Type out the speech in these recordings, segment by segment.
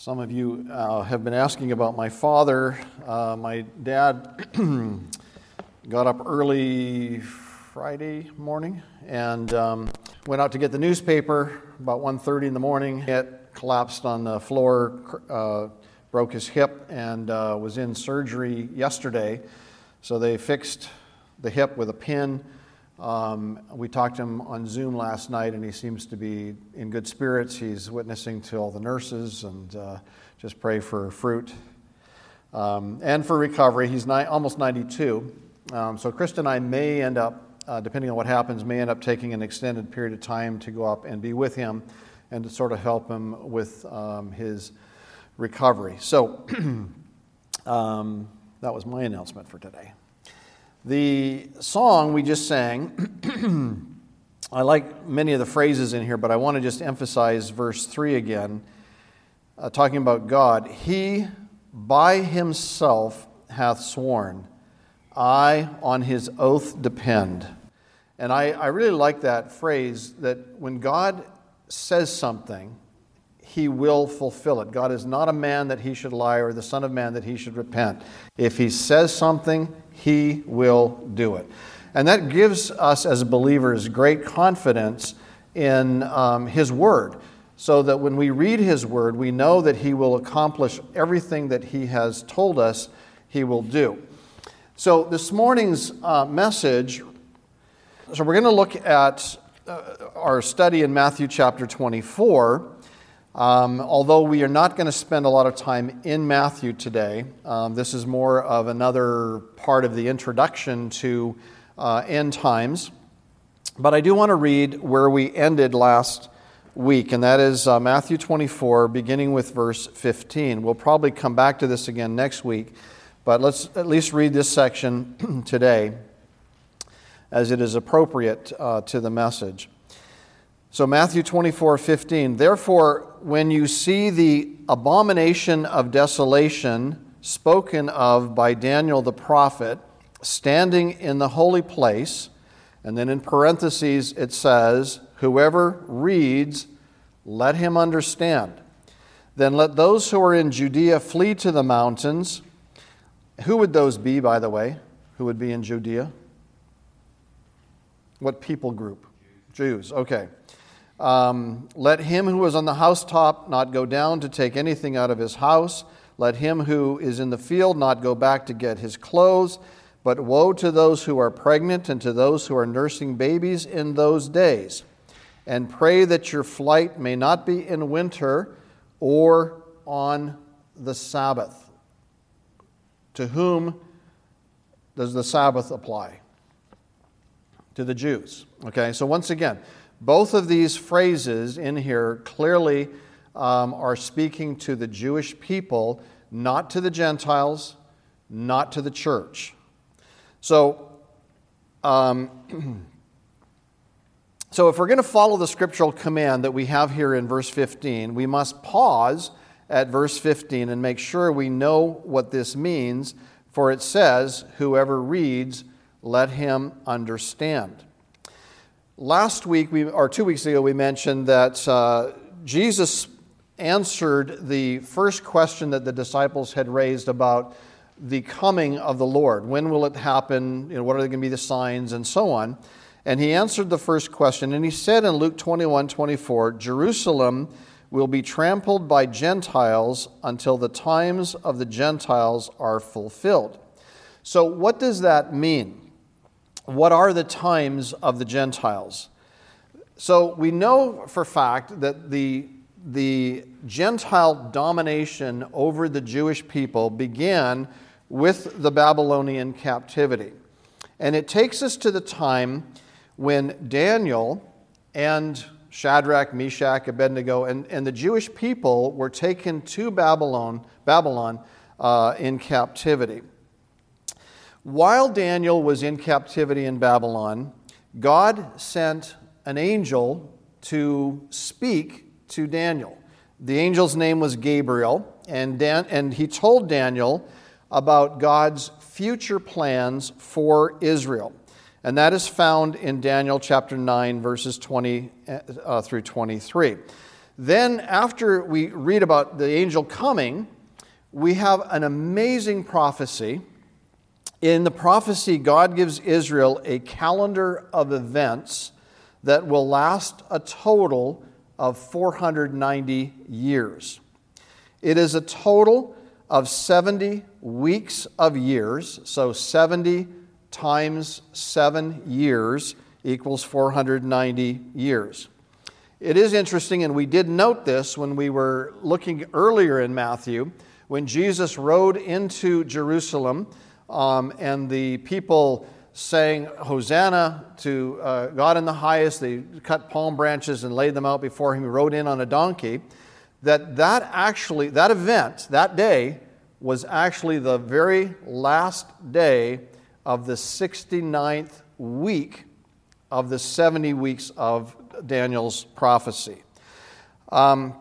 Some of you uh, have been asking about my father. Uh, my dad got up early Friday morning and um, went out to get the newspaper about 1.30 in the morning. It collapsed on the floor, uh, broke his hip, and uh, was in surgery yesterday. So they fixed the hip with a pin. Um, we talked to him on Zoom last night, and he seems to be in good spirits. He's witnessing to all the nurses, and uh, just pray for fruit um, and for recovery. He's ni- almost 92. Um, so, Krista and I may end up, uh, depending on what happens, may end up taking an extended period of time to go up and be with him and to sort of help him with um, his recovery. So, um, that was my announcement for today. The song we just sang, I like many of the phrases in here, but I want to just emphasize verse 3 again, uh, talking about God. He by himself hath sworn, I on his oath depend. And I, I really like that phrase that when God says something, he will fulfill it. God is not a man that he should lie or the Son of Man that he should repent. If he says something, he will do it. And that gives us as believers great confidence in um, His Word, so that when we read His Word, we know that He will accomplish everything that He has told us He will do. So, this morning's uh, message, so we're going to look at uh, our study in Matthew chapter 24. Um, although we are not going to spend a lot of time in Matthew today, um, this is more of another part of the introduction to uh, end times. But I do want to read where we ended last week, and that is uh, Matthew 24, beginning with verse 15. We'll probably come back to this again next week, but let's at least read this section today as it is appropriate uh, to the message. So, Matthew 24, 15. Therefore, when you see the abomination of desolation spoken of by Daniel the prophet standing in the holy place, and then in parentheses it says, Whoever reads, let him understand. Then let those who are in Judea flee to the mountains. Who would those be, by the way? Who would be in Judea? What people group? Jews. Okay. Um, let him who is on the housetop not go down to take anything out of his house. Let him who is in the field not go back to get his clothes. But woe to those who are pregnant and to those who are nursing babies in those days. And pray that your flight may not be in winter or on the Sabbath. To whom does the Sabbath apply? To the Jews. Okay, so once again, both of these phrases in here clearly um, are speaking to the Jewish people, not to the Gentiles, not to the church. So, um, so if we're going to follow the scriptural command that we have here in verse 15, we must pause at verse 15 and make sure we know what this means, for it says, Whoever reads, let him understand. Last week, we, or two weeks ago, we mentioned that uh, Jesus answered the first question that the disciples had raised about the coming of the Lord. When will it happen? You know, what are going to be the signs and so on? And he answered the first question, and he said in Luke 21 24, Jerusalem will be trampled by Gentiles until the times of the Gentiles are fulfilled. So, what does that mean? What are the times of the Gentiles? So we know for fact that the, the Gentile domination over the Jewish people began with the Babylonian captivity. And it takes us to the time when Daniel and Shadrach, Meshach, Abednego, and, and the Jewish people were taken to Babylon, Babylon uh, in captivity. While Daniel was in captivity in Babylon, God sent an angel to speak to Daniel. The angel's name was Gabriel, and, Dan, and he told Daniel about God's future plans for Israel. And that is found in Daniel chapter 9, verses 20 uh, through 23. Then, after we read about the angel coming, we have an amazing prophecy. In the prophecy, God gives Israel a calendar of events that will last a total of 490 years. It is a total of 70 weeks of years, so 70 times 7 years equals 490 years. It is interesting, and we did note this when we were looking earlier in Matthew, when Jesus rode into Jerusalem um, and the people sang Hosanna to uh, God in the highest. They cut palm branches and laid them out before him. He rode in on a donkey. That that actually, that event, that day, was actually the very last day of the 69th week of the 70 weeks of Daniel's prophecy. Um,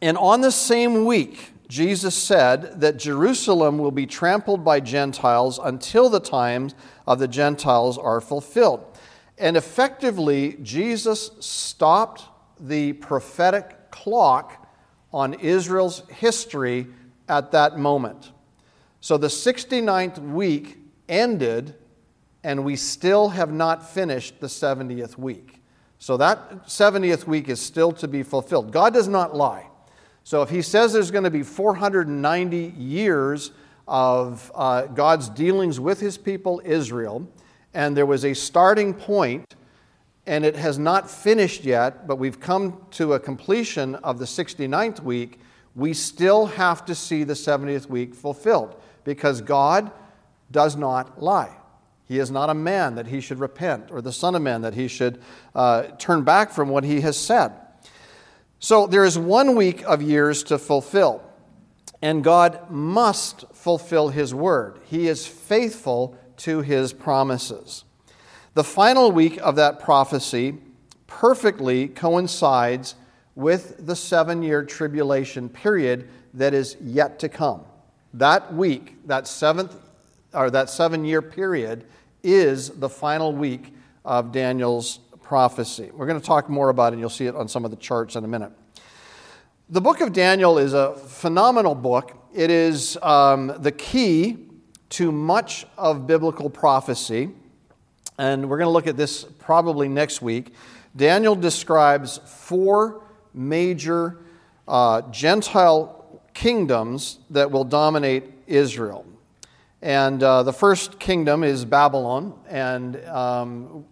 and on the same week, Jesus said that Jerusalem will be trampled by Gentiles until the times of the Gentiles are fulfilled. And effectively, Jesus stopped the prophetic clock on Israel's history at that moment. So the 69th week ended, and we still have not finished the 70th week. So that 70th week is still to be fulfilled. God does not lie. So if he says there's going to be 490 years of uh, God's dealings with his people Israel, and there was a starting point, and it has not finished yet, but we've come to a completion of the 69th week, we still have to see the 70th week fulfilled because God does not lie. He is not a man that he should repent, or the Son of Man that he should uh, turn back from what he has said. So there is one week of years to fulfill, and God must fulfill his word. He is faithful to his promises. The final week of that prophecy perfectly coincides with the seven year tribulation period that is yet to come. That week, that seventh or that seven year period, is the final week of Daniel's prophecy. We're going to talk more about it, and you'll see it on some of the charts in a minute. The book of Daniel is a phenomenal book. It is um, the key to much of biblical prophecy. And we're going to look at this probably next week. Daniel describes four major uh, Gentile kingdoms that will dominate Israel. And uh, the first kingdom is Babylon, and um,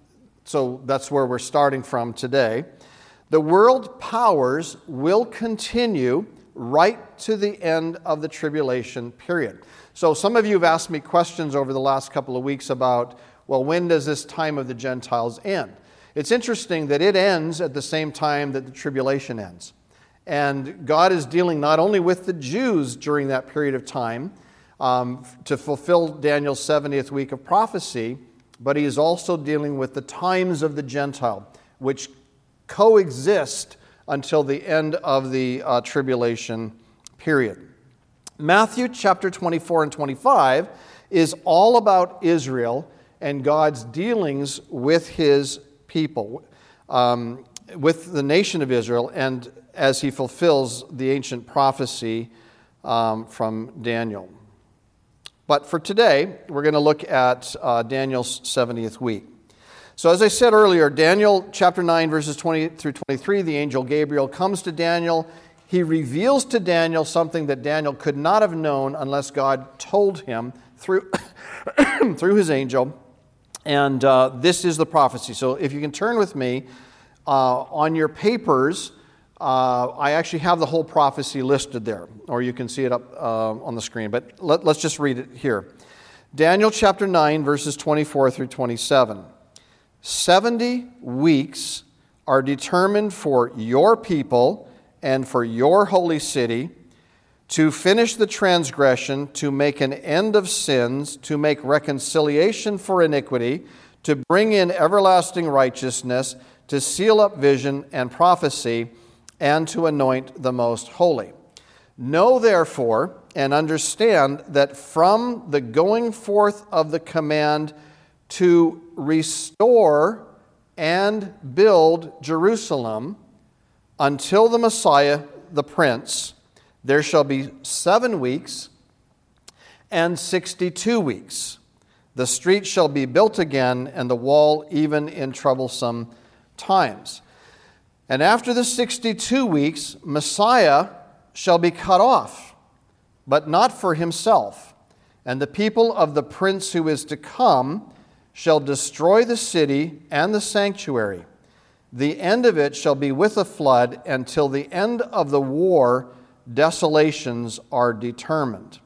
so that's where we're starting from today. The world powers will continue right to the end of the tribulation period. So, some of you have asked me questions over the last couple of weeks about, well, when does this time of the Gentiles end? It's interesting that it ends at the same time that the tribulation ends. And God is dealing not only with the Jews during that period of time um, to fulfill Daniel's 70th week of prophecy, but he is also dealing with the times of the Gentile, which coexist until the end of the uh, tribulation period. Matthew chapter 24 and 25 is all about Israel and God's dealings with his people, um, with the nation of Israel, and as he fulfills the ancient prophecy um, from Daniel. But for today, we're going to look at uh, Daniel's 70th week. So, as I said earlier, Daniel chapter 9, verses 20 through 23, the angel Gabriel comes to Daniel. He reveals to Daniel something that Daniel could not have known unless God told him through, through his angel. And uh, this is the prophecy. So, if you can turn with me uh, on your papers, uh, I actually have the whole prophecy listed there, or you can see it up uh, on the screen. But let, let's just read it here. Daniel chapter 9, verses 24 through 27. 70 weeks are determined for your people and for your holy city to finish the transgression, to make an end of sins, to make reconciliation for iniquity, to bring in everlasting righteousness, to seal up vision and prophecy and to anoint the most holy. Know therefore and understand that from the going forth of the command to restore and build Jerusalem, until the Messiah, the Prince, there shall be seven weeks and 62 weeks. The street shall be built again, and the wall even in troublesome times. And after the 62 weeks, Messiah shall be cut off, but not for himself. And the people of the prince who is to come shall destroy the city and the sanctuary. The end of it shall be with a flood until the end of the war, desolations are determined.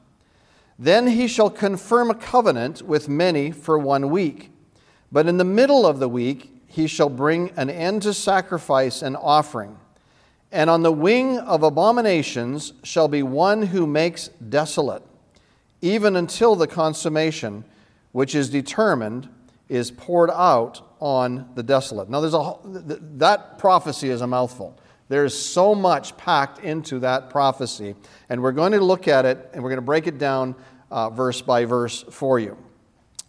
Then he shall confirm a covenant with many for one week. But in the middle of the week, he shall bring an end to sacrifice and offering. And on the wing of abominations shall be one who makes desolate, even until the consummation, which is determined, is poured out on the desolate. Now, there's a, that prophecy is a mouthful. There's so much packed into that prophecy, and we're going to look at it and we're going to break it down uh, verse by verse for you.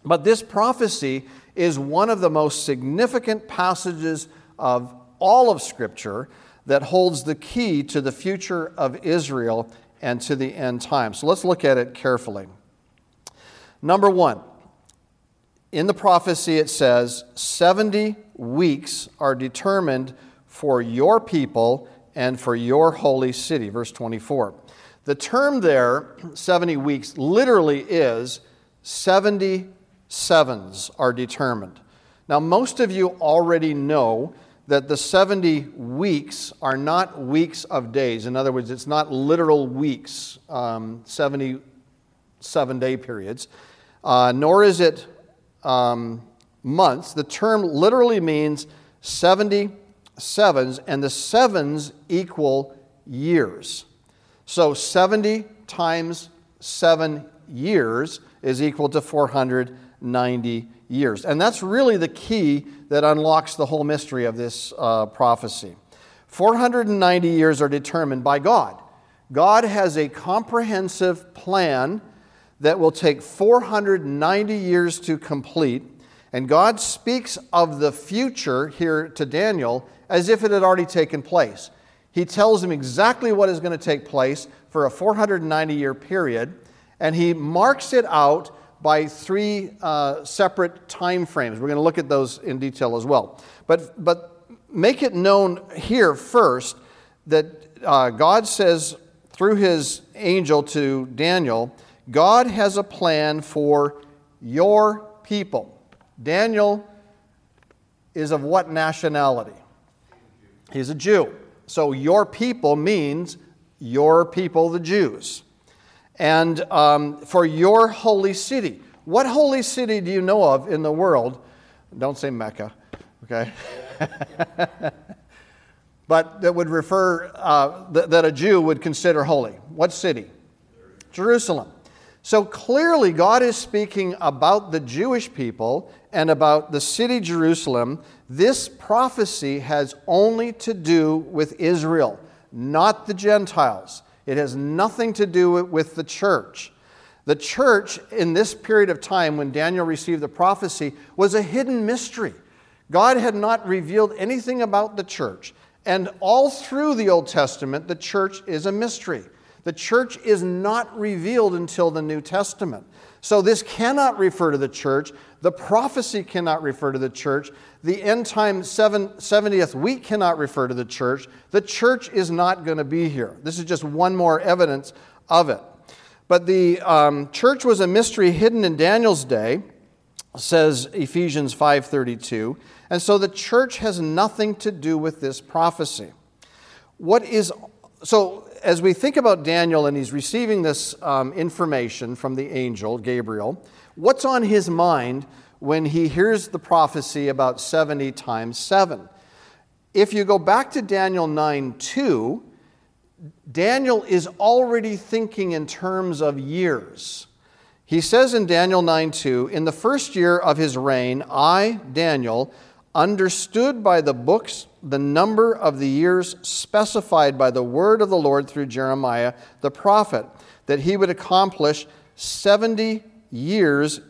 But this prophecy is one of the most significant passages of all of Scripture that holds the key to the future of Israel and to the end time. So let's look at it carefully. Number one, in the prophecy it says 70 weeks are determined for your people and for your holy city. Verse 24. The term there, 70 weeks, literally is 70 sevens are determined. Now, most of you already know that the 70 weeks are not weeks of days. In other words, it's not literal weeks, um, 77 day periods, uh, nor is it um, months. The term literally means 70 sevens, and the sevens equal years. So 70 times seven years is equal to 400 90 years. And that's really the key that unlocks the whole mystery of this uh, prophecy. 490 years are determined by God. God has a comprehensive plan that will take 490 years to complete. And God speaks of the future here to Daniel as if it had already taken place. He tells him exactly what is going to take place for a 490 year period, and he marks it out by three uh, separate time frames. We're going to look at those in detail as well. But, but make it known here first that uh, God says through his angel to Daniel, God has a plan for your people. Daniel is of what nationality? He's a Jew. So your people means your people, the Jews and um, for your holy city. What holy city do you know of in the world? Don't say Mecca, okay? but that would refer, uh, th- that a Jew would consider holy. What city? Jerusalem. So clearly, God is speaking about the Jewish people and about the city Jerusalem. This prophecy has only to do with Israel, not the Gentiles. It has nothing to do with the church. The church, in this period of time when Daniel received the prophecy, was a hidden mystery. God had not revealed anything about the church. And all through the Old Testament, the church is a mystery. The church is not revealed until the New Testament. So this cannot refer to the church. The prophecy cannot refer to the church. The end time seven, 70th week cannot refer to the church. The church is not going to be here. This is just one more evidence of it. But the um, church was a mystery hidden in Daniel's day, says Ephesians 5:32, and so the church has nothing to do with this prophecy. What is so? As we think about Daniel and he's receiving this um, information from the angel Gabriel, what's on his mind when he hears the prophecy about 70 times 7. If you go back to Daniel 9 2, Daniel is already thinking in terms of years. He says in Daniel 9 2, In the first year of his reign, I, Daniel, understood by the books the number of the years specified by the word of the Lord through Jeremiah the prophet, that he would accomplish 70 years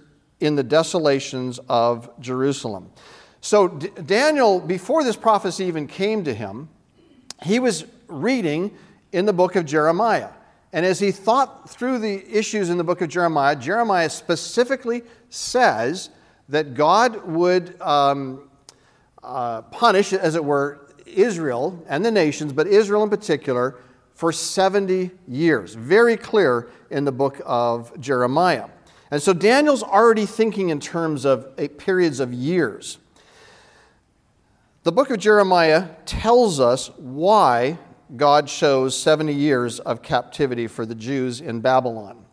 in the desolations of Jerusalem. So, D- Daniel, before this prophecy even came to him, he was reading in the book of Jeremiah. And as he thought through the issues in the book of Jeremiah, Jeremiah specifically says that God would um, uh, punish, as it were, Israel and the nations, but Israel in particular, for 70 years. Very clear in the book of Jeremiah. And so Daniel's already thinking in terms of periods of years. The book of Jeremiah tells us why God shows 70 years of captivity for the Jews in Babylon.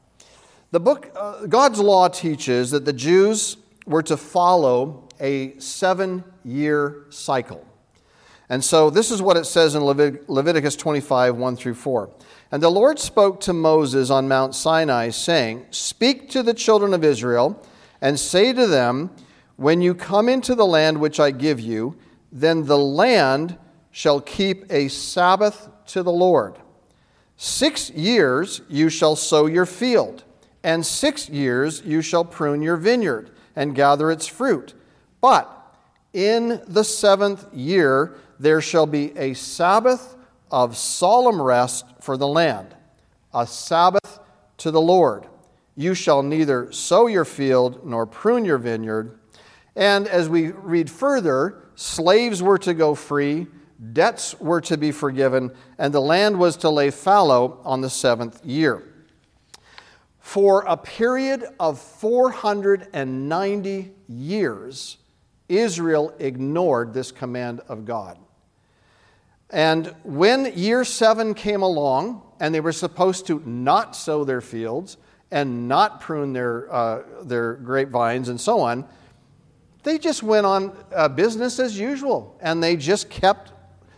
The book, uh, God's law teaches that the Jews were to follow a seven year cycle. And so this is what it says in Levit- Leviticus 25, 1 through 4. And the Lord spoke to Moses on Mount Sinai, saying, Speak to the children of Israel, and say to them, When you come into the land which I give you, then the land shall keep a Sabbath to the Lord. Six years you shall sow your field, and six years you shall prune your vineyard and gather its fruit. But in the seventh year there shall be a Sabbath of solemn rest for the land, a Sabbath to the Lord. You shall neither sow your field nor prune your vineyard. And as we read further, slaves were to go free, debts were to be forgiven, and the land was to lay fallow on the seventh year. For a period of 490 years, Israel ignored this command of God. And when year seven came along, and they were supposed to not sow their fields and not prune their, uh, their grapevines and so on, they just went on uh, business as usual. And they just kept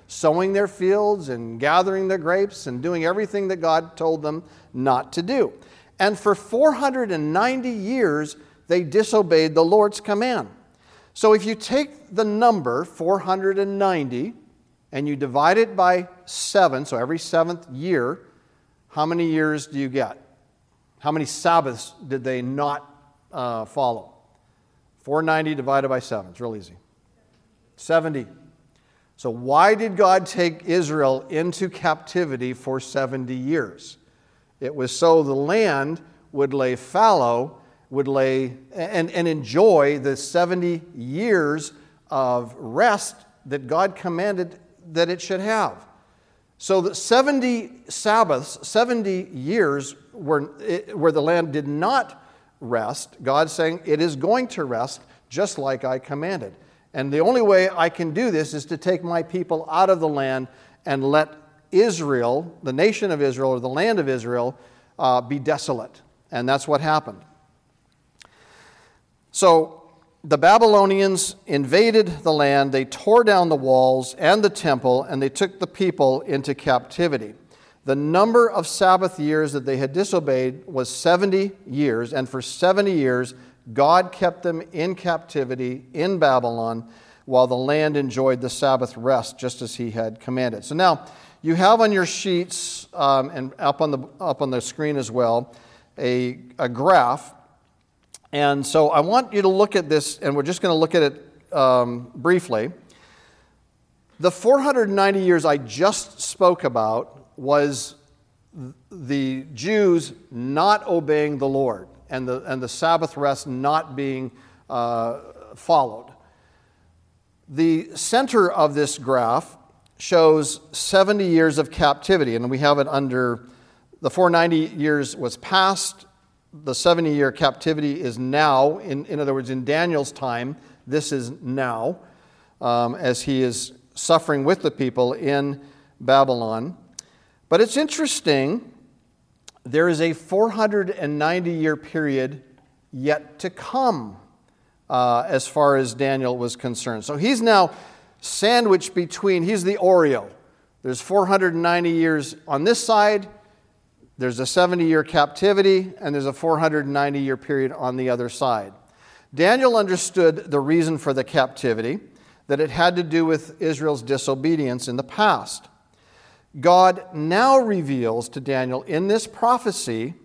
sowing their fields and gathering their grapes and doing everything that God told them not to do. And for 490 years, they disobeyed the Lord's command. So if you take the number 490 and you divide it by seven, so every seventh year, how many years do you get? How many Sabbaths did they not uh, follow? 490 divided by seven. It's real easy. 70. So, why did God take Israel into captivity for 70 years? It was so the land would lay fallow, would lay and, and enjoy the 70 years of rest that God commanded that it should have. So the 70 Sabbaths, 70 years where, where the land did not rest, God saying, It is going to rest just like I commanded. And the only way I can do this is to take my people out of the land and let Israel, the nation of Israel, or the land of Israel, uh, be desolate. And that's what happened. So the Babylonians invaded the land, they tore down the walls and the temple, and they took the people into captivity. The number of Sabbath years that they had disobeyed was 70 years, and for 70 years, God kept them in captivity in Babylon while the land enjoyed the Sabbath rest just as he had commanded. So now, you have on your sheets um, and up on, the, up on the screen as well a, a graph and so I want you to look at this, and we're just going to look at it um, briefly. The 490 years I just spoke about was the Jews not obeying the Lord and the, and the Sabbath rest not being uh, followed. The center of this graph shows 70 years of captivity, and we have it under the 490 years was past, the 70 year captivity is now. In, in other words, in Daniel's time, this is now, um, as he is suffering with the people in Babylon. But it's interesting, there is a 490 year period yet to come uh, as far as Daniel was concerned. So he's now sandwiched between, he's the Oreo. There's 490 years on this side, there's a 70 year captivity, and there's a 490 year period on the other side. Daniel understood the reason for the captivity, that it had to do with Israel's disobedience in the past. God now reveals to Daniel in this prophecy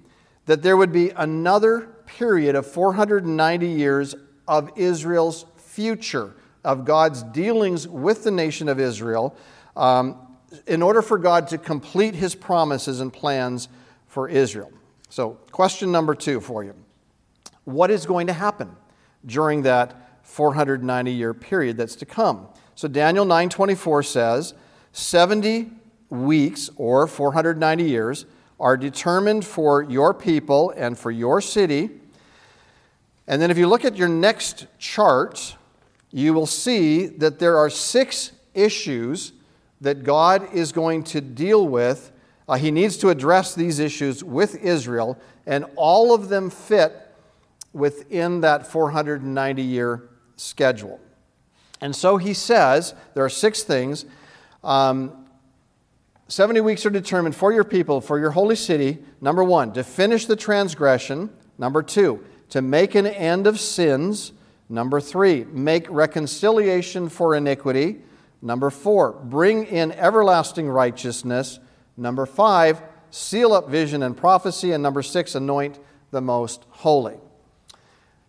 that there would be another period of 490 years of Israel's future, of God's dealings with the nation of Israel, um, in order for God to complete his promises and plans for Israel. So, question number two for you What is going to happen during that 490 year period that's to come? So, Daniel 9:24 says, 70 weeks or 490 years are determined for your people and for your city. And then, if you look at your next chart, you will see that there are six issues that God is going to deal with. Uh, he needs to address these issues with Israel, and all of them fit within that 490 year schedule. And so he says there are six things. Um, 70 weeks are determined for your people, for your holy city. Number one, to finish the transgression. Number two, to make an end of sins. Number three, make reconciliation for iniquity. Number four, bring in everlasting righteousness. Number five, seal up vision and prophecy. And number six, anoint the most holy.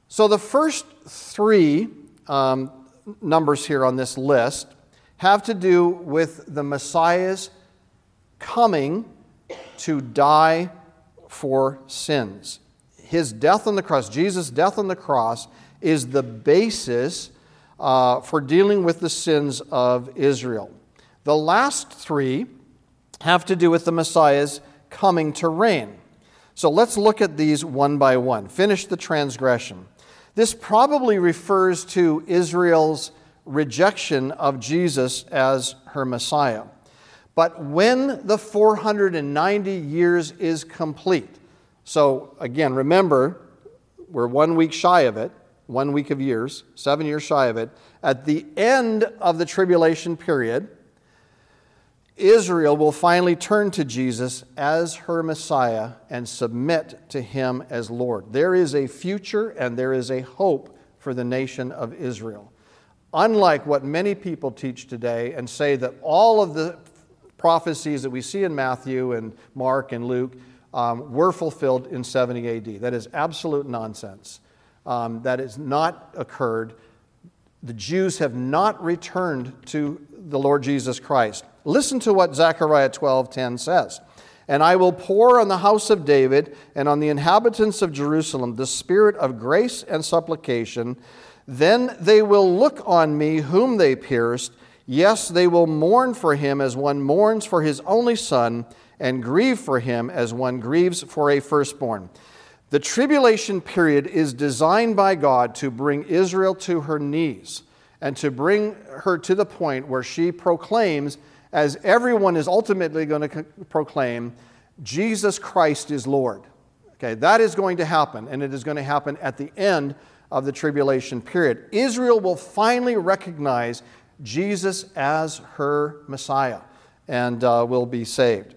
So the first three um, numbers here on this list have to do with the Messiah's coming to die for sins. His death on the cross, Jesus' death on the cross, is the basis uh, for dealing with the sins of Israel. The last three have to do with the Messiah's coming to reign. So let's look at these one by one. Finish the transgression. This probably refers to Israel's rejection of Jesus as her Messiah. But when the 490 years is complete, so again, remember, we're one week shy of it, one week of years, seven years shy of it. At the end of the tribulation period, Israel will finally turn to Jesus as her Messiah and submit to him as Lord. There is a future and there is a hope for the nation of Israel. Unlike what many people teach today and say that all of the prophecies that we see in Matthew and Mark and Luke um, were fulfilled in 70 AD. That is absolute nonsense. Um, that has not occurred. The Jews have not returned to the Lord Jesus Christ. Listen to what Zechariah 12:10 says. And I will pour on the house of David and on the inhabitants of Jerusalem the spirit of grace and supplication. Then they will look on me whom they pierced Yes, they will mourn for him as one mourns for his only son, and grieve for him as one grieves for a firstborn. The tribulation period is designed by God to bring Israel to her knees and to bring her to the point where she proclaims, as everyone is ultimately going to proclaim, Jesus Christ is Lord. Okay, that is going to happen, and it is going to happen at the end of the tribulation period. Israel will finally recognize Jesus as her Messiah and uh, will be saved.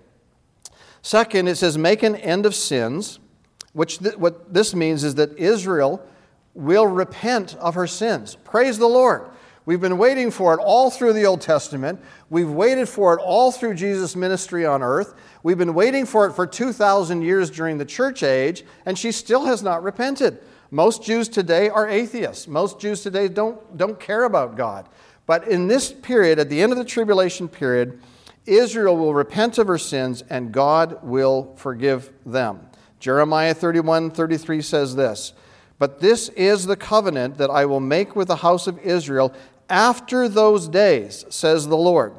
Second, it says, make an end of sins, which th- what this means is that Israel will repent of her sins. Praise the Lord. We've been waiting for it all through the Old Testament. We've waited for it all through Jesus' ministry on earth. We've been waiting for it for 2,000 years during the church age, and she still has not repented. Most Jews today are atheists. Most Jews today don't, don't care about God. But in this period, at the end of the tribulation period, Israel will repent of her sins and God will forgive them. Jeremiah 31 33 says this But this is the covenant that I will make with the house of Israel after those days, says the Lord.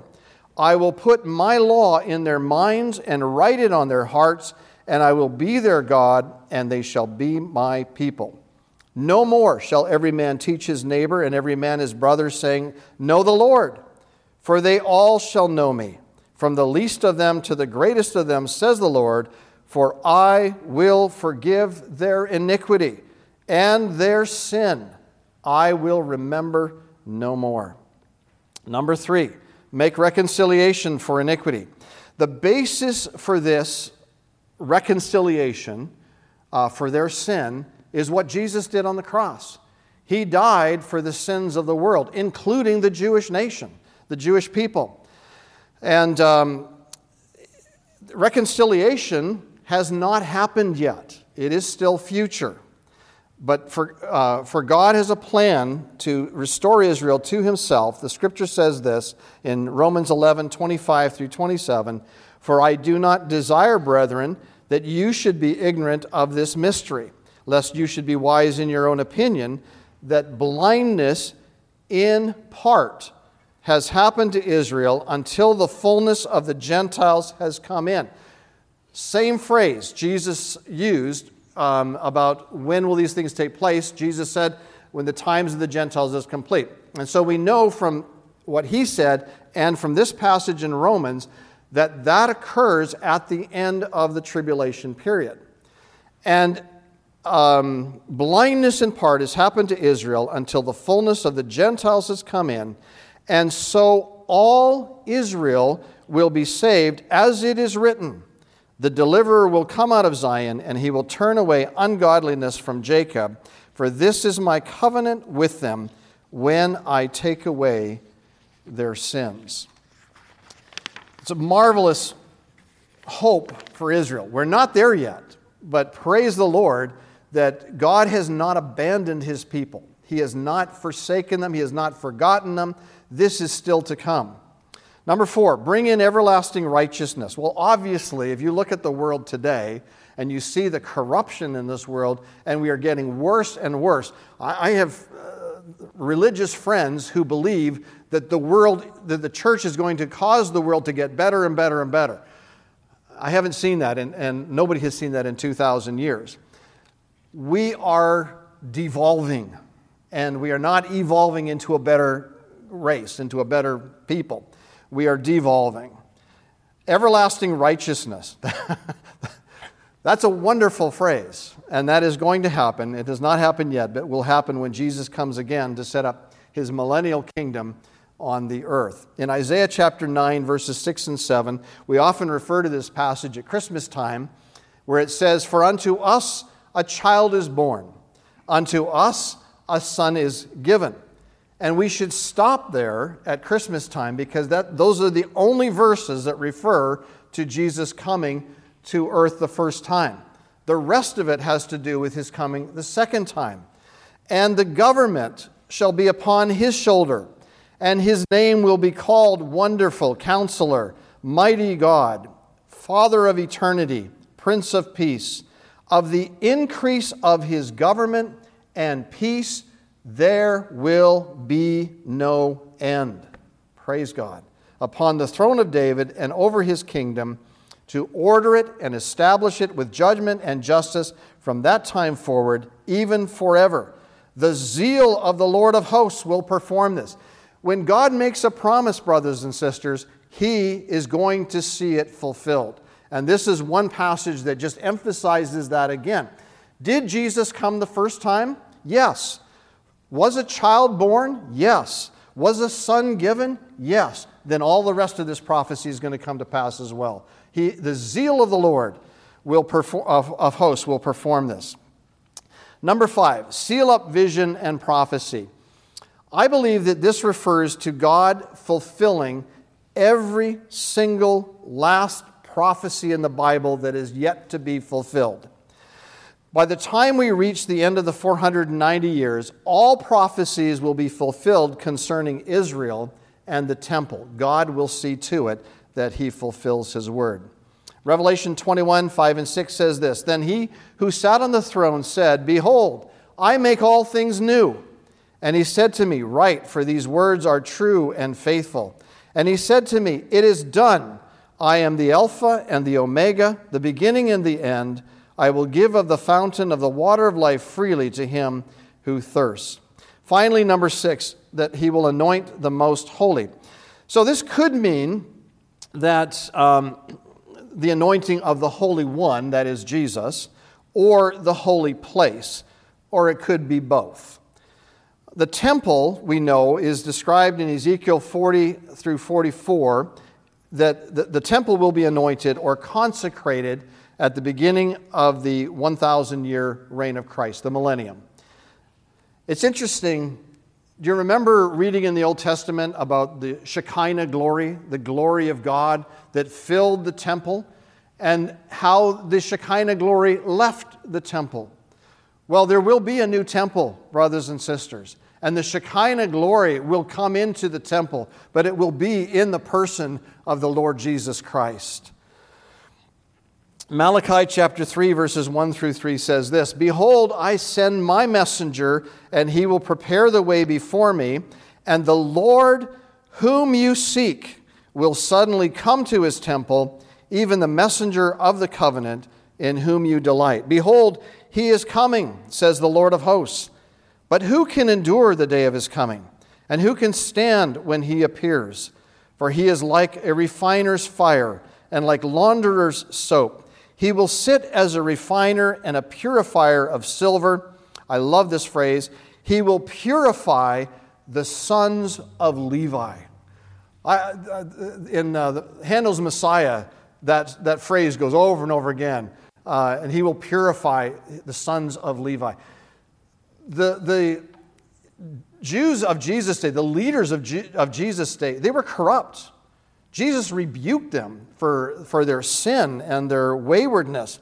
I will put my law in their minds and write it on their hearts, and I will be their God, and they shall be my people. No more shall every man teach his neighbor and every man his brother, saying, Know the Lord, for they all shall know me, from the least of them to the greatest of them, says the Lord, for I will forgive their iniquity and their sin. I will remember no more. Number three, make reconciliation for iniquity. The basis for this reconciliation uh, for their sin is what Jesus did on the cross. He died for the sins of the world, including the Jewish nation, the Jewish people. And um, reconciliation has not happened yet, it is still future. But for, uh, for God has a plan to restore Israel to himself. The scripture says this in Romans 11 25 through 27 For I do not desire, brethren, that you should be ignorant of this mystery, lest you should be wise in your own opinion, that blindness in part has happened to Israel until the fullness of the Gentiles has come in. Same phrase Jesus used um, about when will these things take place. Jesus said, when the times of the Gentiles is complete. And so we know from what he said and from this passage in Romans that that occurs at the end of the tribulation period. And um, blindness in part has happened to Israel until the fullness of the Gentiles has come in. And so all Israel will be saved, as it is written. The deliverer will come out of Zion, and he will turn away ungodliness from Jacob. For this is my covenant with them when I take away their sins. It's a marvelous hope for Israel. We're not there yet, but praise the Lord that God has not abandoned his people. He has not forsaken them, he has not forgotten them. This is still to come. Number four, bring in everlasting righteousness. Well, obviously, if you look at the world today and you see the corruption in this world, and we are getting worse and worse, I have uh, religious friends who believe that the world, that the church is going to cause the world to get better and better and better. I haven't seen that, and, and nobody has seen that in 2,000 years. We are devolving, and we are not evolving into a better race, into a better people we are devolving. Everlasting righteousness. That's a wonderful phrase, and that is going to happen. It has not happened yet, but will happen when Jesus comes again to set up his millennial kingdom on the earth. In Isaiah chapter 9, verses 6 and 7, we often refer to this passage at Christmas time where it says, For unto us a child is born, unto us a son is given. And we should stop there at Christmas time because that, those are the only verses that refer to Jesus coming to earth the first time. The rest of it has to do with his coming the second time. And the government shall be upon his shoulder, and his name will be called Wonderful Counselor, Mighty God, Father of Eternity, Prince of Peace. Of the increase of his government and peace, there will be no end. Praise God. Upon the throne of David and over his kingdom, to order it and establish it with judgment and justice from that time forward, even forever. The zeal of the Lord of hosts will perform this. When God makes a promise, brothers and sisters, he is going to see it fulfilled. And this is one passage that just emphasizes that again. Did Jesus come the first time? Yes. Was a child born? Yes. Was a son given? Yes. Then all the rest of this prophecy is going to come to pass as well. He, the zeal of the Lord will perform, of, of hosts will perform this. Number five, seal up vision and prophecy. I believe that this refers to God fulfilling every single last prophecy in the Bible that is yet to be fulfilled. By the time we reach the end of the 490 years, all prophecies will be fulfilled concerning Israel and the temple. God will see to it that he fulfills his word. Revelation 21, 5 and 6 says this Then he who sat on the throne said, Behold, I make all things new. And he said to me, Write, for these words are true and faithful. And he said to me, It is done. I am the Alpha and the Omega, the beginning and the end. I will give of the fountain of the water of life freely to him who thirsts. Finally, number six, that he will anoint the most holy. So this could mean that um, the anointing of the Holy One, that is Jesus, or the holy place, or it could be both. The temple, we know, is described in Ezekiel 40 through 44 that the, the temple will be anointed or consecrated at the beginning of the 1,000 year reign of Christ, the millennium. It's interesting. Do you remember reading in the Old Testament about the Shekinah glory, the glory of God that filled the temple, and how the Shekinah glory left the temple? Well, there will be a new temple, brothers and sisters. And the Shekinah glory will come into the temple, but it will be in the person of the Lord Jesus Christ. Malachi chapter 3, verses 1 through 3 says this Behold, I send my messenger, and he will prepare the way before me, and the Lord whom you seek will suddenly come to his temple, even the messenger of the covenant in whom you delight. Behold, he is coming, says the Lord of hosts. But who can endure the day of his coming? And who can stand when he appears? For he is like a refiner's fire and like launderer's soap. He will sit as a refiner and a purifier of silver. I love this phrase. He will purify the sons of Levi. I, uh, in uh, Handel's Messiah, that, that phrase goes over and over again uh, and he will purify the sons of Levi. The, the Jews of Jesus' day, the leaders of, Je- of Jesus' day, they were corrupt. Jesus rebuked them for, for their sin and their waywardness.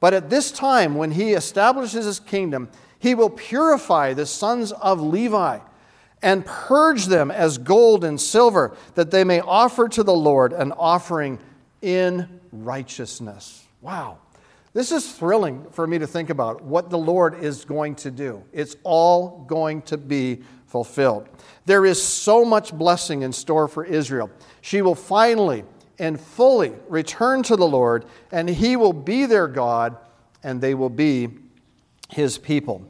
But at this time, when he establishes his kingdom, he will purify the sons of Levi and purge them as gold and silver, that they may offer to the Lord an offering in righteousness. Wow. This is thrilling for me to think about what the Lord is going to do. It's all going to be fulfilled. There is so much blessing in store for Israel. She will finally and fully return to the Lord, and He will be their God, and they will be His people.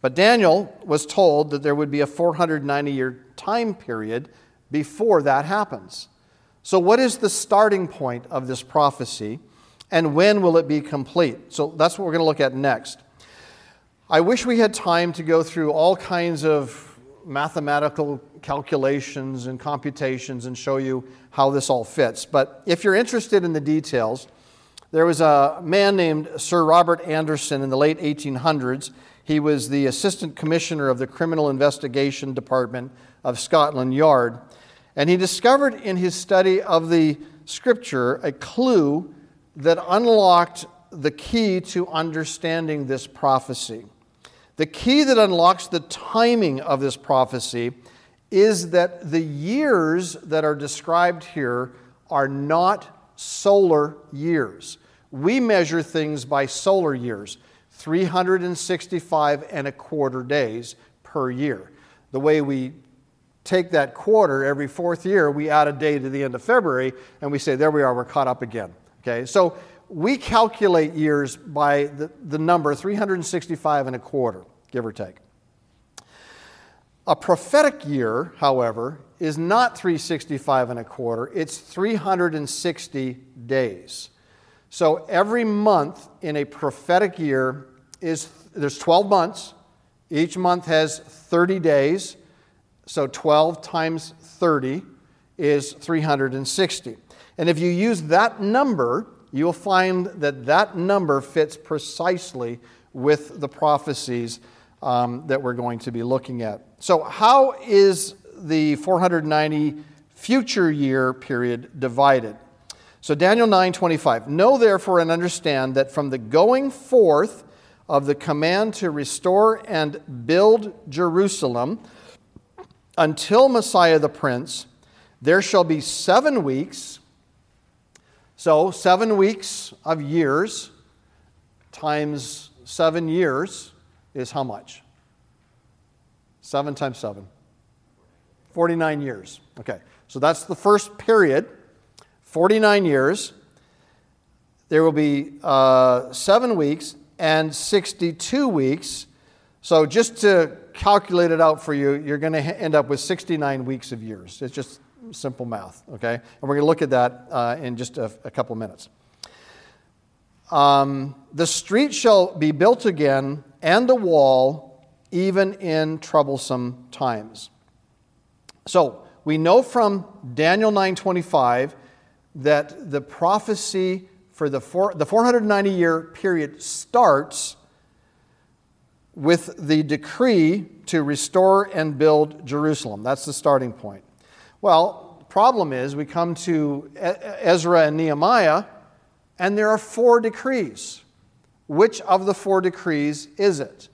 But Daniel was told that there would be a 490 year time period before that happens. So, what is the starting point of this prophecy? and when will it be complete? So that's what we're going to look at next. I wish we had time to go through all kinds of mathematical calculations and computations and show you how this all fits. But if you're interested in the details, there was a man named Sir Robert Anderson in the late 1800s. He was the Assistant Commissioner of the Criminal Investigation Department of Scotland Yard. And he discovered in his study of the scripture a clue that unlocked the key to understanding this prophecy. The key that unlocks the timing of this prophecy is that the years that are described here are not solar years. We measure things by solar years, 365 and a quarter days per year. The way we take that quarter every fourth year, we add a day to the end of February, and we say, there we are, we're caught up again. Okay, so we calculate years by the, the number 365 and a quarter, give or take. A prophetic year, however, is not 365 and a quarter, it's 360 days. So every month in a prophetic year is there's 12 months. Each month has 30 days. So 12 times 30 is 360. And if you use that number, you'll find that that number fits precisely with the prophecies um, that we're going to be looking at. So, how is the 490 future year period divided? So Daniel 9:25 Know therefore and understand that from the going forth of the command to restore and build Jerusalem until Messiah the prince there shall be 7 weeks so, seven weeks of years times seven years is how much? Seven times seven. 49 years. Okay, so that's the first period. 49 years. There will be uh, seven weeks and 62 weeks. So, just to calculate it out for you, you're going to end up with 69 weeks of years. It's just simple math, okay? And we're going to look at that uh, in just a, a couple minutes. Um, the street shall be built again, and the wall, even in troublesome times. So we know from Daniel 9:25 that the prophecy for the, four, the 490 year period starts with the decree to restore and build Jerusalem. That's the starting point. Well, problem is we come to Ezra and Nehemiah, and there are four decrees. Which of the four decrees is it?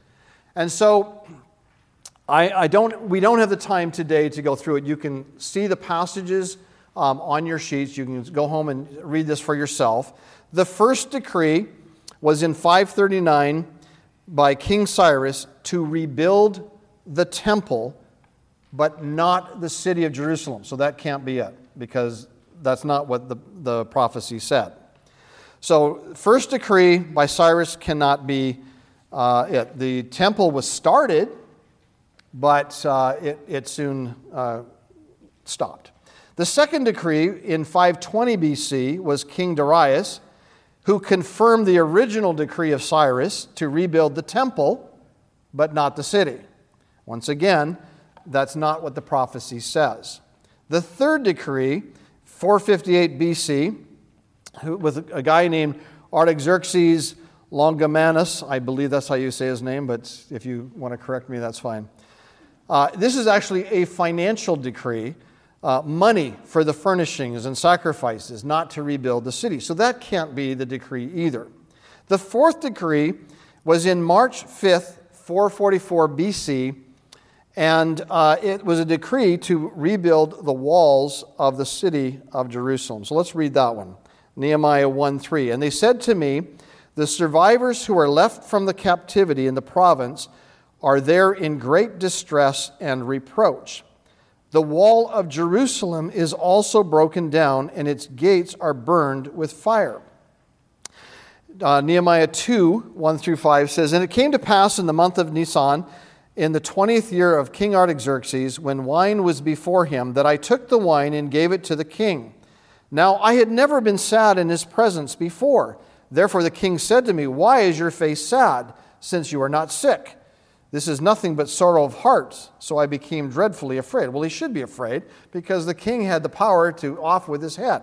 And so I, I, don't, we don't have the time today to go through it. You can see the passages um, on your sheets. You can go home and read this for yourself. The first decree was in 539 by King Cyrus to rebuild the temple, but not the city of Jerusalem. So that can't be it, because that's not what the, the prophecy said. So, first decree by Cyrus cannot be uh, it. The temple was started, but uh, it, it soon uh, stopped. The second decree in 520 BC was King Darius, who confirmed the original decree of Cyrus to rebuild the temple, but not the city. Once again, that's not what the prophecy says. The third decree, 458 BC, with a guy named Artaxerxes Longomanus, I believe that's how you say his name, but if you want to correct me, that's fine. Uh, this is actually a financial decree uh, money for the furnishings and sacrifices, not to rebuild the city. So that can't be the decree either. The fourth decree was in March 5th, 444 BC, and uh, it was a decree to rebuild the walls of the city of Jerusalem. So let's read that one Nehemiah 1 3. And they said to me, The survivors who are left from the captivity in the province are there in great distress and reproach. The wall of Jerusalem is also broken down, and its gates are burned with fire. Uh, Nehemiah 2 1 through 5 says, And it came to pass in the month of Nisan, in the twentieth year of King Artaxerxes, when wine was before him, that I took the wine and gave it to the king. Now I had never been sad in his presence before. Therefore the king said to me, Why is your face sad, since you are not sick? This is nothing but sorrow of heart. So I became dreadfully afraid. Well, he should be afraid because the king had the power to off with his head.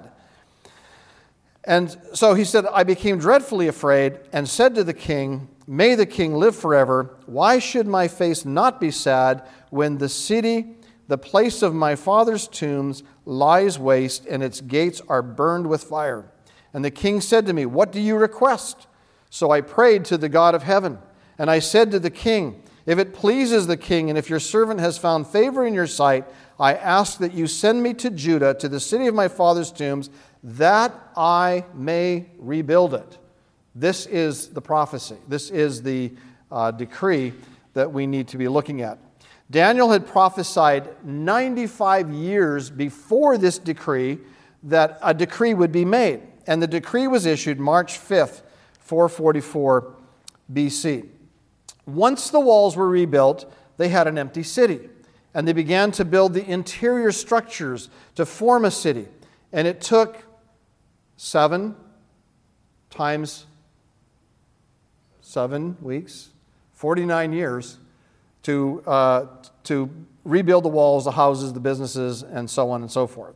And so he said, I became dreadfully afraid and said to the king, May the king live forever. Why should my face not be sad when the city, the place of my father's tombs, lies waste and its gates are burned with fire? And the king said to me, What do you request? So I prayed to the God of heaven. And I said to the king, if it pleases the king, and if your servant has found favor in your sight, I ask that you send me to Judah, to the city of my father's tombs, that I may rebuild it. This is the prophecy. This is the uh, decree that we need to be looking at. Daniel had prophesied 95 years before this decree that a decree would be made. And the decree was issued March 5th, 444 BC. Once the walls were rebuilt, they had an empty city. And they began to build the interior structures to form a city. And it took seven times seven weeks, 49 years, to, uh, to rebuild the walls, the houses, the businesses, and so on and so forth.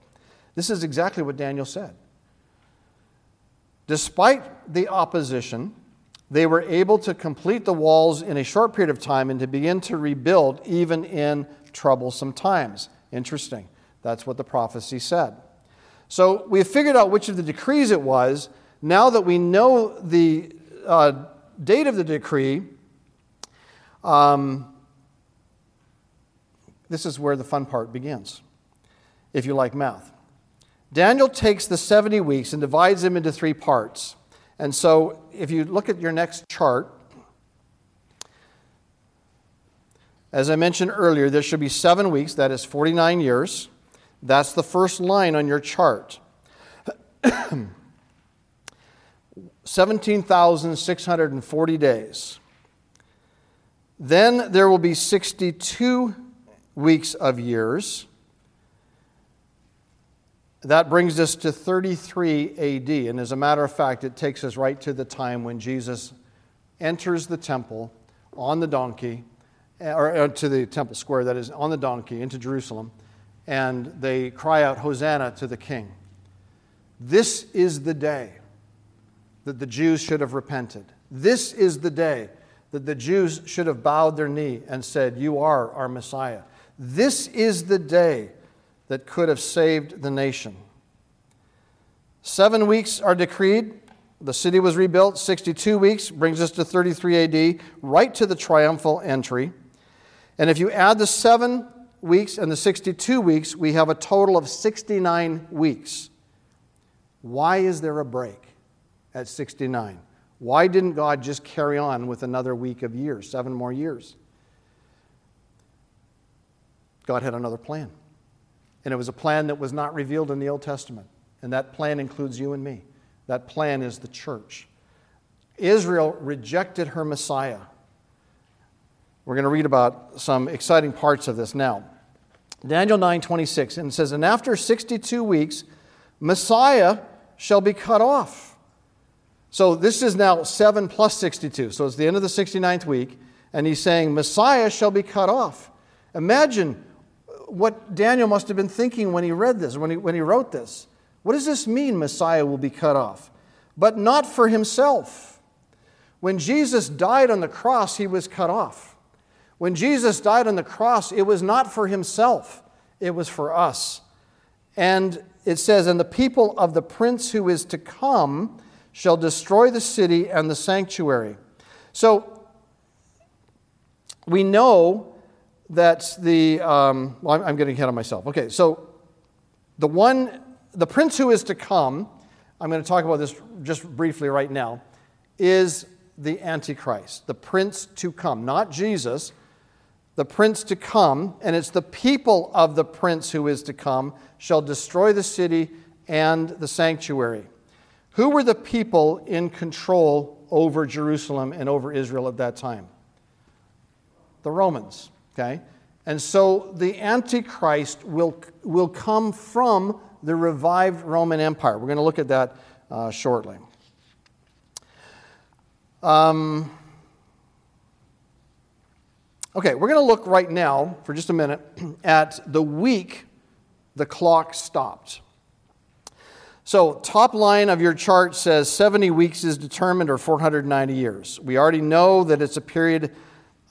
This is exactly what Daniel said. Despite the opposition, they were able to complete the walls in a short period of time and to begin to rebuild even in troublesome times. Interesting. That's what the prophecy said. So we have figured out which of the decrees it was. Now that we know the uh, date of the decree, um, this is where the fun part begins, if you like math. Daniel takes the 70 weeks and divides them into three parts. And so if you look at your next chart, as I mentioned earlier, there should be seven weeks, that is 49 years. That's the first line on your chart. 17,640 days. Then there will be 62 weeks of years. That brings us to 33 AD. And as a matter of fact, it takes us right to the time when Jesus enters the temple on the donkey, or uh, to the temple square, that is, on the donkey into Jerusalem, and they cry out, Hosanna to the King. This is the day that the Jews should have repented. This is the day that the Jews should have bowed their knee and said, You are our Messiah. This is the day that could have saved the nation. Seven weeks are decreed, The city was rebuilt 62 weeks, brings us to 33 AD, right to the triumphal entry. And if you add the seven weeks and the 62 weeks, we have a total of 69 weeks. Why is there a break at 69? Why didn't God just carry on with another week of years, seven more years? God had another plan. And it was a plan that was not revealed in the Old Testament. And that plan includes you and me. That plan is the church. Israel rejected her Messiah. We're going to read about some exciting parts of this now. Daniel 9:26 and it says and after 62 weeks Messiah shall be cut off. So this is now 7 plus 62. So it's the end of the 69th week and he's saying Messiah shall be cut off. Imagine what Daniel must have been thinking when he read this, when he, when he wrote this. What does this mean, Messiah will be cut off? But not for himself. When Jesus died on the cross, he was cut off. When Jesus died on the cross, it was not for himself, it was for us. And it says, And the people of the prince who is to come shall destroy the city and the sanctuary. So we know that the, um, well, I'm getting ahead of myself. Okay, so the one, the prince who is to come, I'm going to talk about this just briefly right now, is the Antichrist, the prince to come, not Jesus, the prince to come, and it's the people of the prince who is to come shall destroy the city and the sanctuary. Who were the people in control over Jerusalem and over Israel at that time? The Romans. Okay? And so the Antichrist will, will come from the revived Roman Empire. We're going to look at that uh, shortly. Um, okay, we're going to look right now, for just a minute, at the week the clock stopped. So, top line of your chart says 70 weeks is determined or 490 years. We already know that it's a period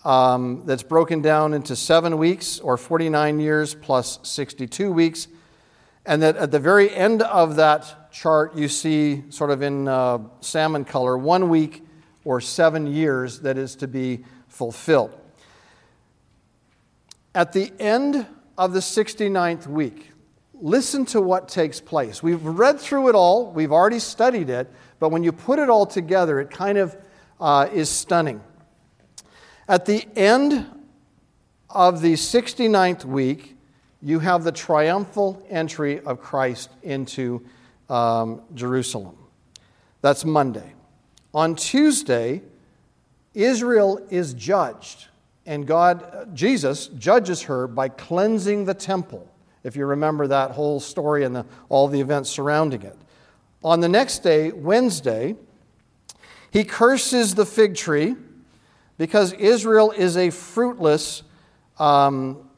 um, that's broken down into seven weeks or 49 years plus 62 weeks. And that at the very end of that chart, you see, sort of in uh, salmon color, one week or seven years that is to be fulfilled. At the end of the 69th week, listen to what takes place. We've read through it all, we've already studied it, but when you put it all together, it kind of uh, is stunning. At the end of the 69th week, you have the triumphal entry of Christ into um, Jerusalem. That's Monday. On Tuesday, Israel is judged, and God, Jesus, judges her by cleansing the temple. If you remember that whole story and the, all the events surrounding it. On the next day, Wednesday, he curses the fig tree because Israel is a fruitless um,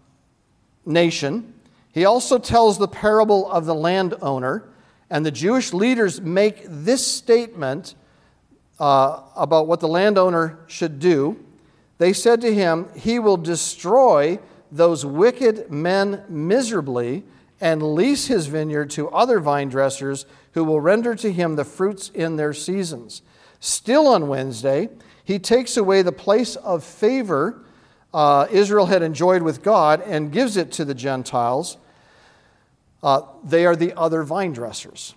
nation. He also tells the parable of the landowner, and the Jewish leaders make this statement uh, about what the landowner should do. They said to him, He will destroy those wicked men miserably and lease his vineyard to other vine dressers who will render to him the fruits in their seasons. Still on Wednesday, he takes away the place of favor uh, Israel had enjoyed with God and gives it to the Gentiles. Uh, they are the other vine dressers.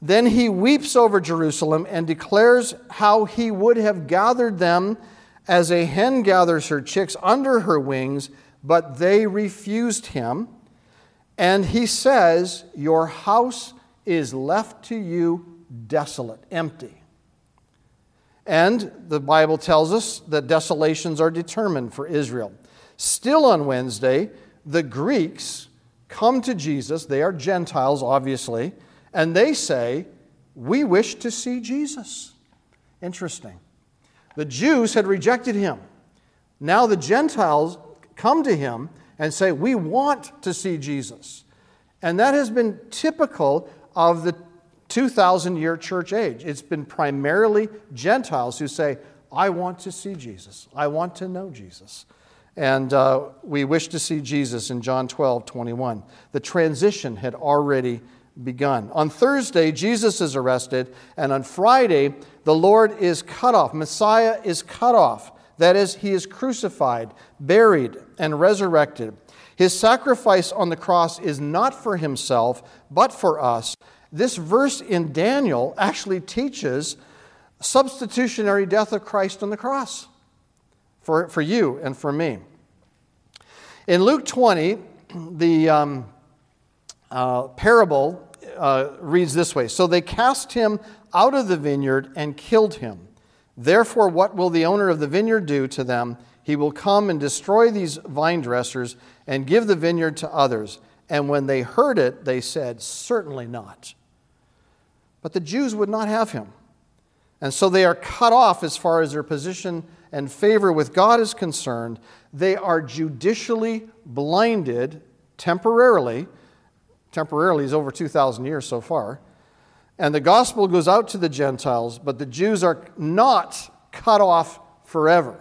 Then he weeps over Jerusalem and declares how he would have gathered them as a hen gathers her chicks under her wings, but they refused him. And he says, Your house is left to you desolate, empty. And the Bible tells us that desolations are determined for Israel. Still on Wednesday, the Greeks come to Jesus. They are Gentiles, obviously, and they say, We wish to see Jesus. Interesting. The Jews had rejected him. Now the Gentiles come to him and say, We want to see Jesus. And that has been typical of the 2,000 year church age. It's been primarily Gentiles who say, I want to see Jesus. I want to know Jesus. And uh, we wish to see Jesus in John 12, 21. The transition had already begun. On Thursday, Jesus is arrested, and on Friday, the Lord is cut off. Messiah is cut off. That is, he is crucified, buried, and resurrected. His sacrifice on the cross is not for himself, but for us. This verse in Daniel actually teaches substitutionary death of Christ on the cross for, for you and for me. In Luke 20, the um, uh, parable uh, reads this way So they cast him out of the vineyard and killed him. Therefore, what will the owner of the vineyard do to them? He will come and destroy these vine dressers and give the vineyard to others. And when they heard it, they said, Certainly not. But the Jews would not have him. And so they are cut off as far as their position and favor with God is concerned. They are judicially blinded temporarily. Temporarily is over 2,000 years so far. And the gospel goes out to the Gentiles, but the Jews are not cut off forever.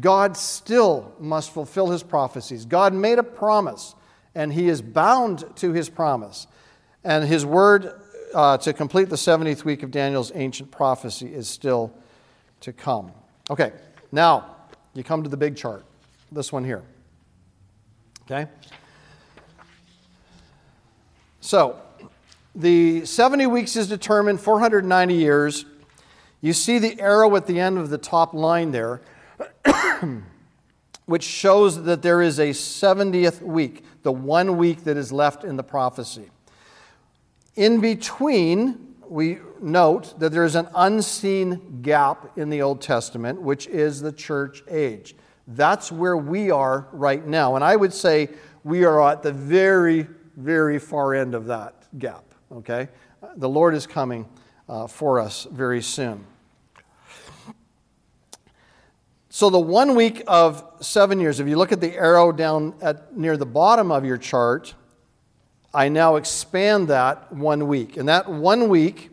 God still must fulfill his prophecies. God made a promise, and he is bound to his promise. And his word uh, to complete the 70th week of Daniel's ancient prophecy is still to come. Okay, now you come to the big chart, this one here. Okay? So, the 70 weeks is determined, 490 years. You see the arrow at the end of the top line there, which shows that there is a 70th week, the one week that is left in the prophecy. In between, we note that there is an unseen gap in the Old Testament, which is the church age. That's where we are right now. And I would say we are at the very, very far end of that gap, okay? The Lord is coming uh, for us very soon. So, the one week of seven years, if you look at the arrow down at, near the bottom of your chart, I now expand that one week. And that one week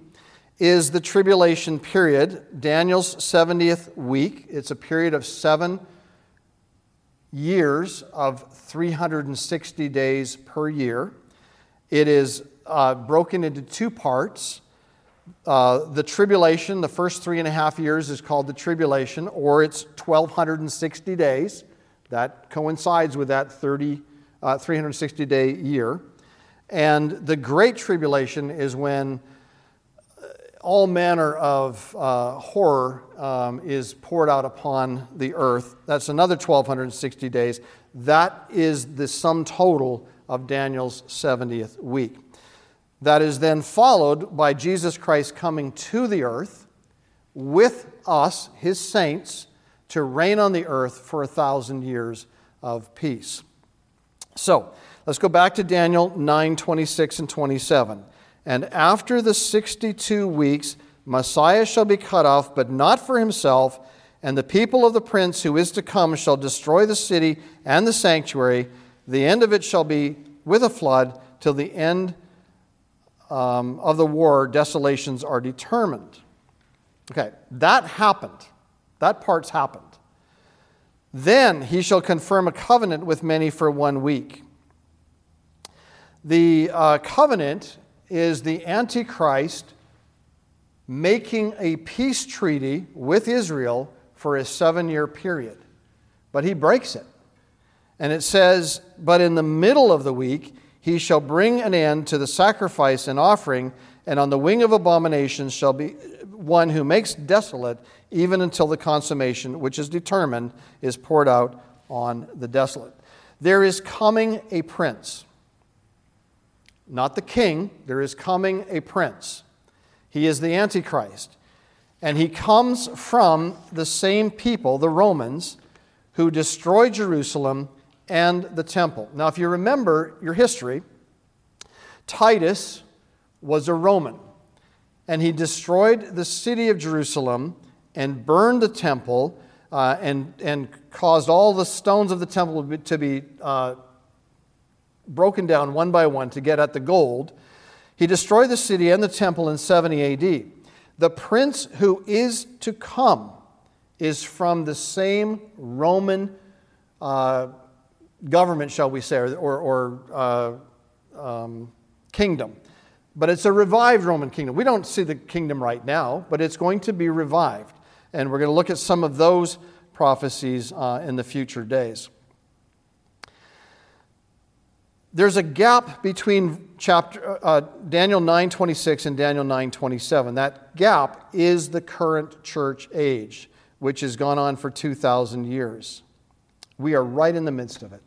is the tribulation period, Daniel's 70th week. It's a period of seven years of 360 days per year. It is uh, broken into two parts. Uh, the tribulation, the first three and a half years, is called the tribulation, or it's 1,260 days. That coincides with that 30, uh, 360 day year. And the Great Tribulation is when uh, all manner of uh, horror um, is poured out upon the earth. That's another 1,260 days. That is the sum total of Daniel's 70th week. That is then followed by Jesus Christ coming to the earth with us, his saints, to reign on the earth for a thousand years of peace. So, Let's go back to Daniel 9 26 and 27. And after the 62 weeks, Messiah shall be cut off, but not for himself, and the people of the prince who is to come shall destroy the city and the sanctuary. The end of it shall be with a flood till the end um, of the war, desolations are determined. Okay, that happened. That part's happened. Then he shall confirm a covenant with many for one week. The uh, covenant is the Antichrist making a peace treaty with Israel for a seven year period. But he breaks it. And it says, But in the middle of the week, he shall bring an end to the sacrifice and offering, and on the wing of abominations shall be one who makes desolate, even until the consummation, which is determined, is poured out on the desolate. There is coming a prince not the king, there is coming a prince. He is the Antichrist. And he comes from the same people, the Romans, who destroyed Jerusalem and the temple. Now, if you remember your history, Titus was a Roman, and he destroyed the city of Jerusalem and burned the temple uh, and, and caused all the stones of the temple to be uh, broken down one by one to get at the gold. He destroyed the city and the temple in 70 AD. The prince who is to come is from the same Roman uh, government, shall we say, or, or uh, um, kingdom. But it's a revived Roman kingdom. We don't see the kingdom right now, but it's going to be revived. And we're going to look at some of those prophecies uh, in the future days. There's a gap between chapter, uh, Daniel 9:26 and Daniel 9:27. That gap is the current church age, which has gone on for 2,000 years. We are right in the midst of it.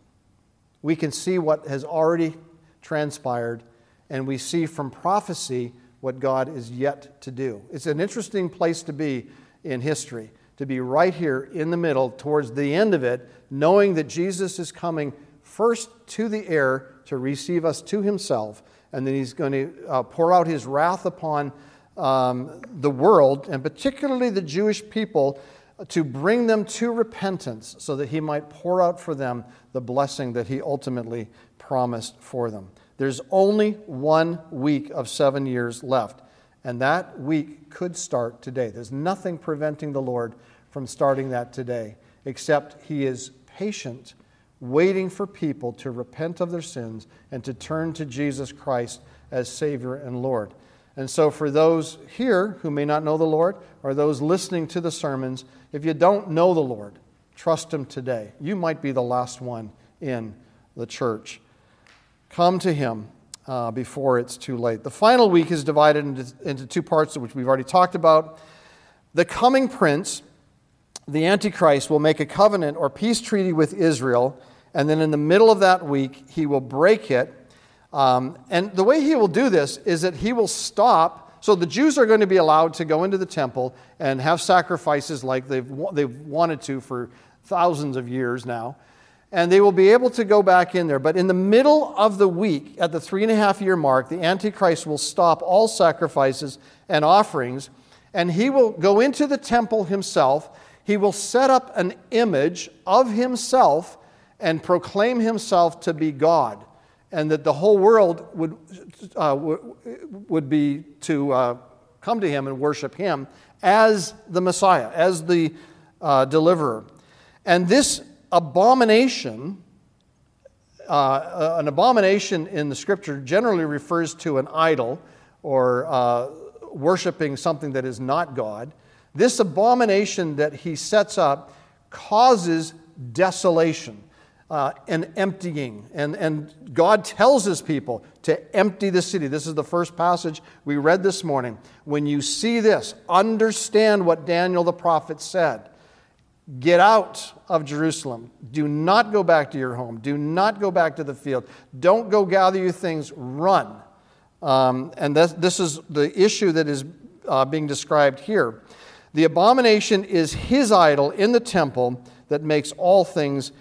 We can see what has already transpired, and we see from prophecy what God is yet to do. It's an interesting place to be in history, to be right here in the middle, towards the end of it, knowing that Jesus is coming first to the air to receive us to himself, and then he's going to uh, pour out his wrath upon um, the world, and particularly the Jewish people, to bring them to repentance so that he might pour out for them the blessing that he ultimately promised for them. There's only one week of seven years left, and that week could start today. There's nothing preventing the Lord from starting that today, except he is patient, waiting for people to repent of their sins and to turn to Jesus Christ as Savior and Lord. And so, for those here who may not know the Lord, or those listening to the sermons, if you don't know the Lord, trust Him today. You might be the last one in the church. Come to Him uh, before it's too late. The final week is divided into, into two parts, which we've already talked about. The coming prince, the Antichrist, will make a covenant or peace treaty with Israel, and then in the middle of that week, he will break it um, and the way he will do this is that he will stop. So the Jews are going to be allowed to go into the temple and have sacrifices like they've, they've wanted to for thousands of years now. And they will be able to go back in there. But in the middle of the week, at the three and a half year mark, the Antichrist will stop all sacrifices and offerings. And he will go into the temple himself. He will set up an image of himself and proclaim himself to be God and that the whole world would, uh, would be to uh, come to him and worship him as the Messiah, as the uh, deliverer. And this abomination, uh, an abomination in the scripture generally refers to an idol or uh, worshiping something that is not God. This abomination that he sets up causes desolation uh, and emptying. And, and God tells his people to empty the city. This is the first passage we read this morning. When you see this, understand what Daniel the prophet said. Get out of Jerusalem. Do not go back to your home. Do not go back to the field. Don't go gather your things. Run. Um, and this, this is the issue that is uh, being described here. The abomination is his idol in the temple that makes all things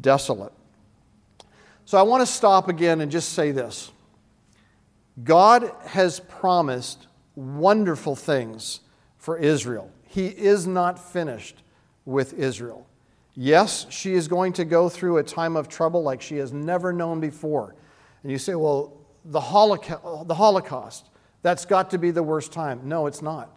desolate. So I want to stop again and just say this God has promised wonderful things for Israel. He is not finished with Israel. Yes, she is going to go through a time of trouble like she has never known before. And you say, well, the Holocaust, the Holocaust that's got to be the worst time. No, it's not.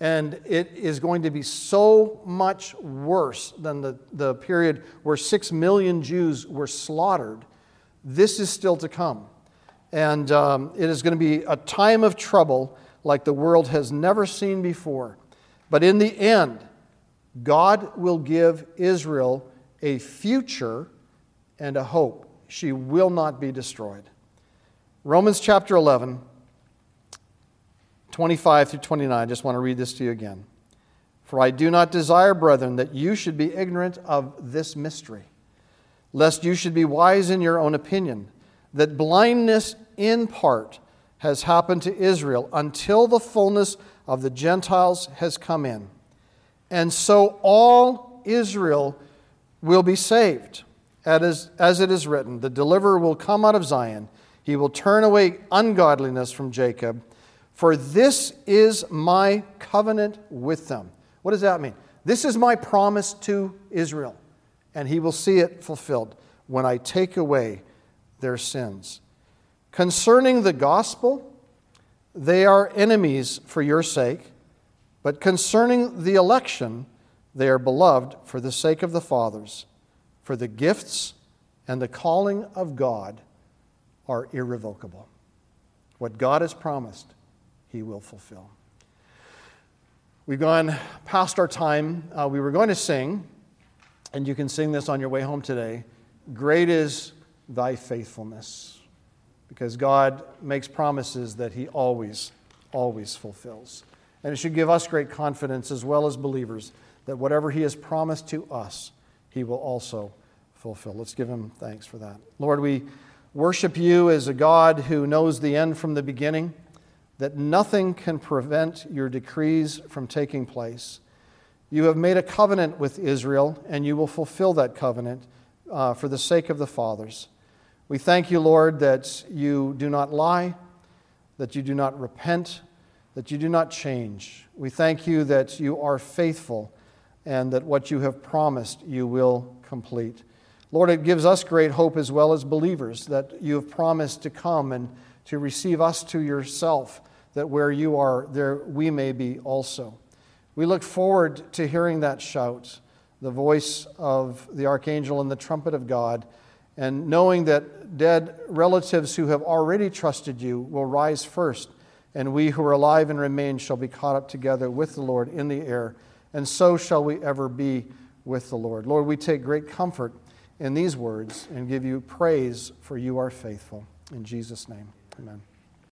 And it is going to be so much worse than the, the period where six million Jews were slaughtered. This is still to come. And um, it is going to be a time of trouble like the world has never seen before. But in the end, God will give Israel a future and a hope. She will not be destroyed. Romans chapter 11 25 through 29. I just want to read this to you again. For I do not desire, brethren, that you should be ignorant of this mystery, lest you should be wise in your own opinion, that blindness in part has happened to Israel until the fullness of the Gentiles has come in. And so all Israel will be saved. As, as it is written, the deliverer will come out of Zion. He will turn away ungodliness from Jacob for this is my covenant with them. What does that mean? This is my promise to Israel, and he will see it fulfilled when I take away their sins. Concerning the gospel, they are enemies for your sake, but concerning the election, they are beloved for the sake of the fathers, for the gifts and the calling of God are irrevocable. What God has promised, He will fulfill. We've gone past our time. Uh, we were going to sing, and you can sing this on your way home today. Great is thy faithfulness, because God makes promises that He always, always fulfills. And it should give us great confidence as well as believers that whatever He has promised to us, He will also fulfill. Let's give Him thanks for that. Lord, we worship you as a God who knows the end from the beginning, that nothing can prevent your decrees from taking place. You have made a covenant with Israel, and you will fulfill that covenant uh, for the sake of the fathers. We thank you, Lord, that you do not lie, that you do not repent, that you do not change. We thank you that you are faithful and that what you have promised you will complete. Lord, it gives us great hope as well as believers that you have promised to come and to receive us to yourself, that where you are, there we may be also. We look forward to hearing that shout, the voice of the archangel and the trumpet of God, and knowing that dead relatives who have already trusted you will rise first, and we who are alive and remain shall be caught up together with the Lord in the air, and so shall we ever be with the Lord. Lord, we take great comfort in these words and give you praise for you are faithful. In Jesus' name, amen.